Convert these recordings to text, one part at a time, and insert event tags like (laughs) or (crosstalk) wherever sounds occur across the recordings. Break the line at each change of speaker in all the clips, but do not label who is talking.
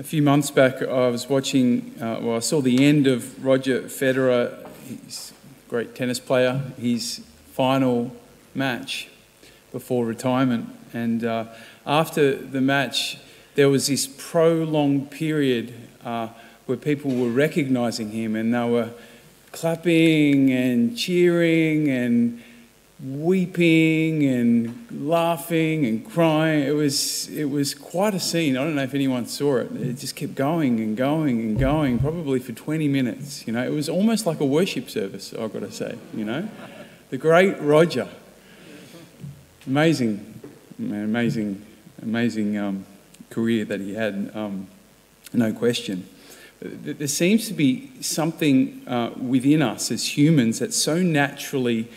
A few months back, I was watching, uh, well, I saw the end of Roger Federer, he's a great tennis player, his final match before retirement. And uh, after the match, there was this prolonged period uh, where people were recognizing him and they were clapping and cheering and weeping and laughing and crying. It was, it was quite a scene. I don't know if anyone saw it. It just kept going and going and going, probably for 20 minutes. You know, it was almost like a worship service, I've got to say, you know. The great Roger. Amazing, amazing, amazing um, career that he had, um, no question. There seems to be something uh, within us as humans that so naturally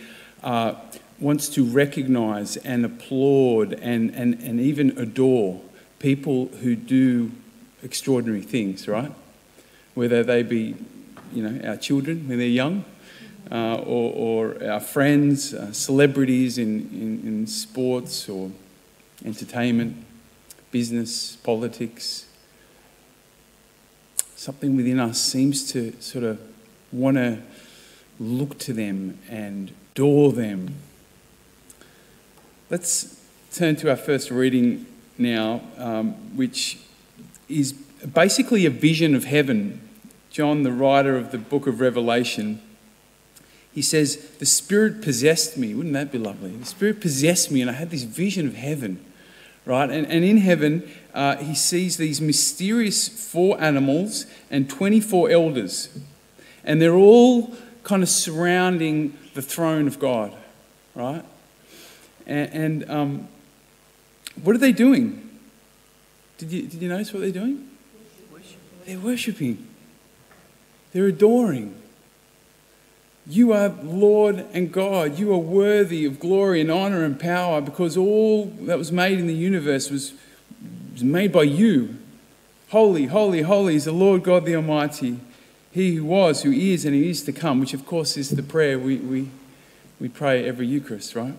uh, wants to recognize and applaud and, and, and even adore people who do extraordinary things, right? Whether they be, you know, our children when they're young, uh, or, or, our friends, uh, celebrities in, in, in sports or entertainment, business, politics. Something within us seems to sort of want to look to them and adore them. Let's turn to our first reading now, um, which is basically a vision of heaven. John, the writer of the book of Revelation, he says, The Spirit possessed me. Wouldn't that be lovely? The Spirit possessed me, and I had this vision of heaven, right? And, and in heaven, uh, he sees these mysterious four animals and 24 elders, and they're all kind of surrounding the throne of God, right? And, and um, what are they doing? Did you, did you notice what they're doing? They're worshiping, they're adoring. You are Lord and God. You are worthy of glory and honor and power because all that was made in the universe was, was made by you. Holy, holy, holy is the Lord God the Almighty. He who was, who is, and who is to come, which of course is the prayer we, we, we pray every Eucharist, right?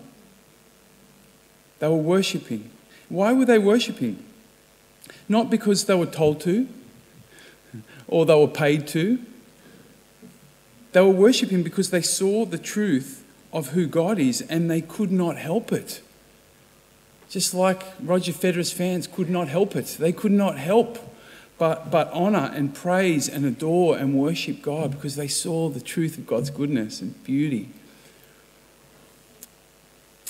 They were worshipping. Why were they worshipping? Not because they were told to or they were paid to. They were worshipping because they saw the truth of who God is and they could not help it. Just like Roger Federer's fans could not help it. They could not help but, but honor and praise and adore and worship God because they saw the truth of God's goodness and beauty.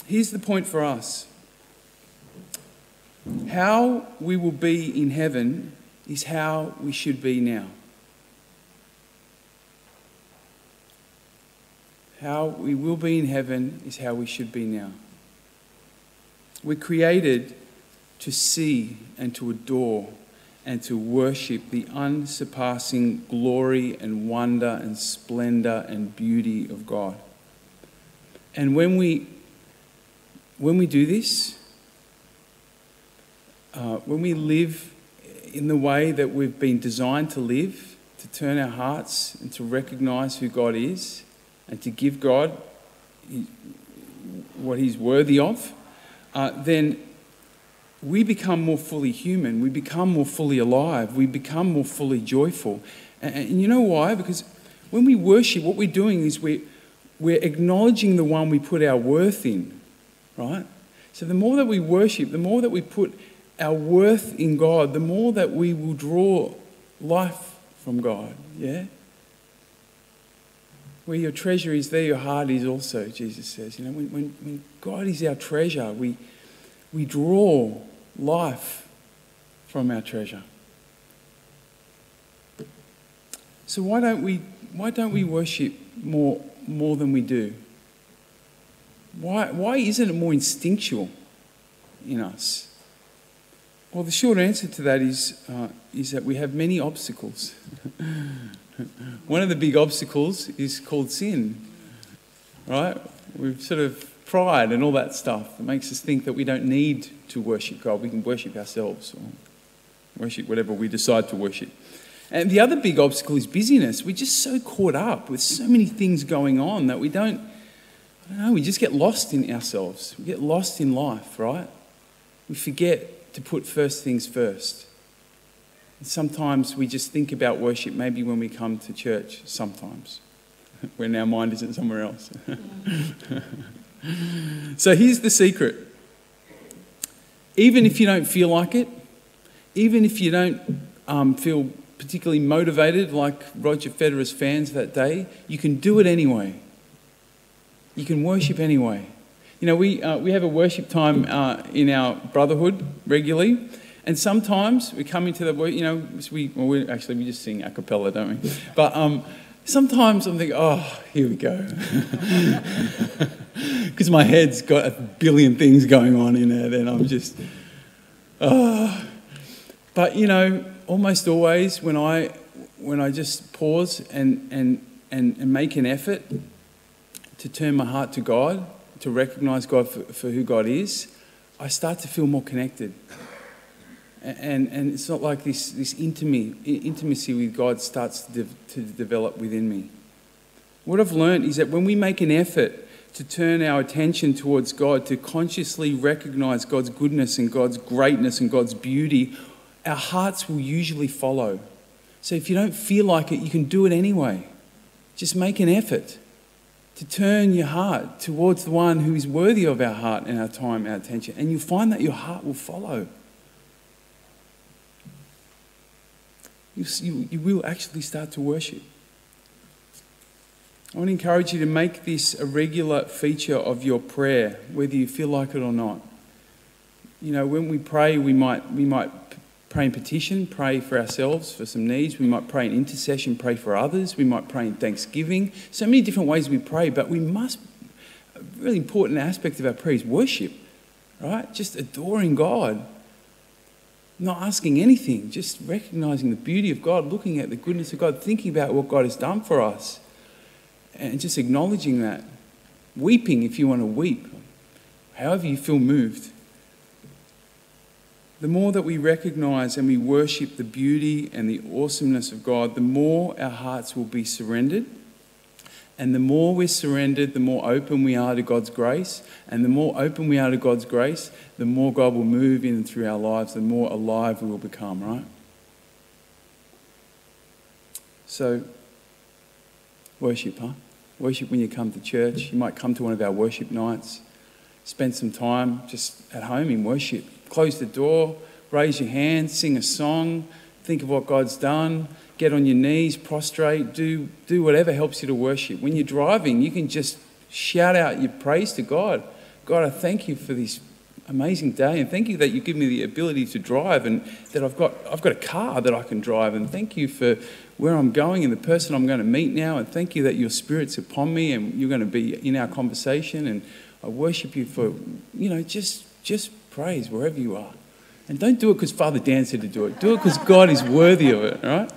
Here's the point for us how we will be in heaven is how we should be now. How we will be in heaven is how we should be now. We're created to see and to adore and to worship the unsurpassing glory and wonder and splendor and beauty of God. And when we, when we do this, uh, when we live in the way that we've been designed to live, to turn our hearts and to recognize who God is and to give God what He's worthy of, uh, then we become more fully human, we become more fully alive, we become more fully joyful. And, and you know why? Because when we worship, what we're doing is we're, we're acknowledging the one we put our worth in, right? So the more that we worship, the more that we put our worth in God, the more that we will draw life from God, yeah? Where your treasure is, there your heart is also, Jesus says. You know, when, when, when God is our treasure, we, we draw life from our treasure. So why don't we why don't we worship more more than we do? Why why isn't it more instinctual in us? Well, the short answer to that is uh, is that we have many obstacles. (laughs) One of the big obstacles is called sin. Right? We've sort of pride and all that stuff that makes us think that we don't need to worship God. We can worship ourselves or worship whatever we decide to worship. And the other big obstacle is busyness. We're just so caught up with so many things going on that we don't, I don't know, we just get lost in ourselves. We get lost in life, right? We forget to put first things first. Sometimes we just think about worship maybe when we come to church, sometimes, (laughs) when our mind isn't somewhere else. (laughs) so here's the secret even if you don't feel like it, even if you don't um, feel particularly motivated like Roger Federer's fans that day, you can do it anyway. You can worship anyway. You know, we, uh, we have a worship time uh, in our brotherhood regularly. And sometimes we come into the, you know, we, well, we actually we just sing a cappella, don't we? But um, sometimes I'm thinking, oh, here we go. (laughs) Because my head's got a billion things going on in it, and I'm just, oh. But, you know, almost always when I, when I just pause and, and, and, and make an effort to turn my heart to God, to recognize God for, for who God is, I start to feel more connected and, and it's not like this, this intimacy, intimacy with God starts to, de- to develop within me. What I've learned is that when we make an effort to turn our attention towards God, to consciously recognize God's goodness and God's greatness and God's beauty, our hearts will usually follow. So if you don't feel like it, you can do it anyway. Just make an effort to turn your heart towards the one who is worthy of our heart and our time, our attention, and you'll find that your heart will follow. You, you, you will actually start to worship. I want to encourage you to make this a regular feature of your prayer, whether you feel like it or not. You know, when we pray, we might, we might pray in petition, pray for ourselves, for some needs. We might pray in intercession, pray for others. We might pray in thanksgiving. So many different ways we pray, but we must, a really important aspect of our prayer is worship, right? Just adoring God not asking anything, just recognizing the beauty of God, looking at the goodness of God, thinking about what God has done for us, and just acknowledging that. Weeping if you want to weep, however you feel moved. The more that we recognize and we worship the beauty and the awesomeness of God, the more our hearts will be surrendered and the more we're surrendered, the more open we are to God's grace. And the more open we are to God's grace, the more God will move in through our lives, the more alive we will become, right? So, worship, huh? Worship when you come to church. You might come to one of our worship nights. Spend some time just at home in worship. Close the door, raise your hand, sing a song, think of what God's done get on your knees, prostrate, do, do whatever helps you to worship. When you're driving, you can just shout out your praise to God. God, I thank you for this amazing day and thank you that you give me the ability to drive and that I've got, I've got a car that I can drive and thank you for where I'm going and the person I'm going to meet now and thank you that your spirit's upon me and you're going to be in our conversation and I worship you for, you know, just, just praise wherever you are. And don't do it because Father Dan said to do it. Do it because God is worthy of it, right?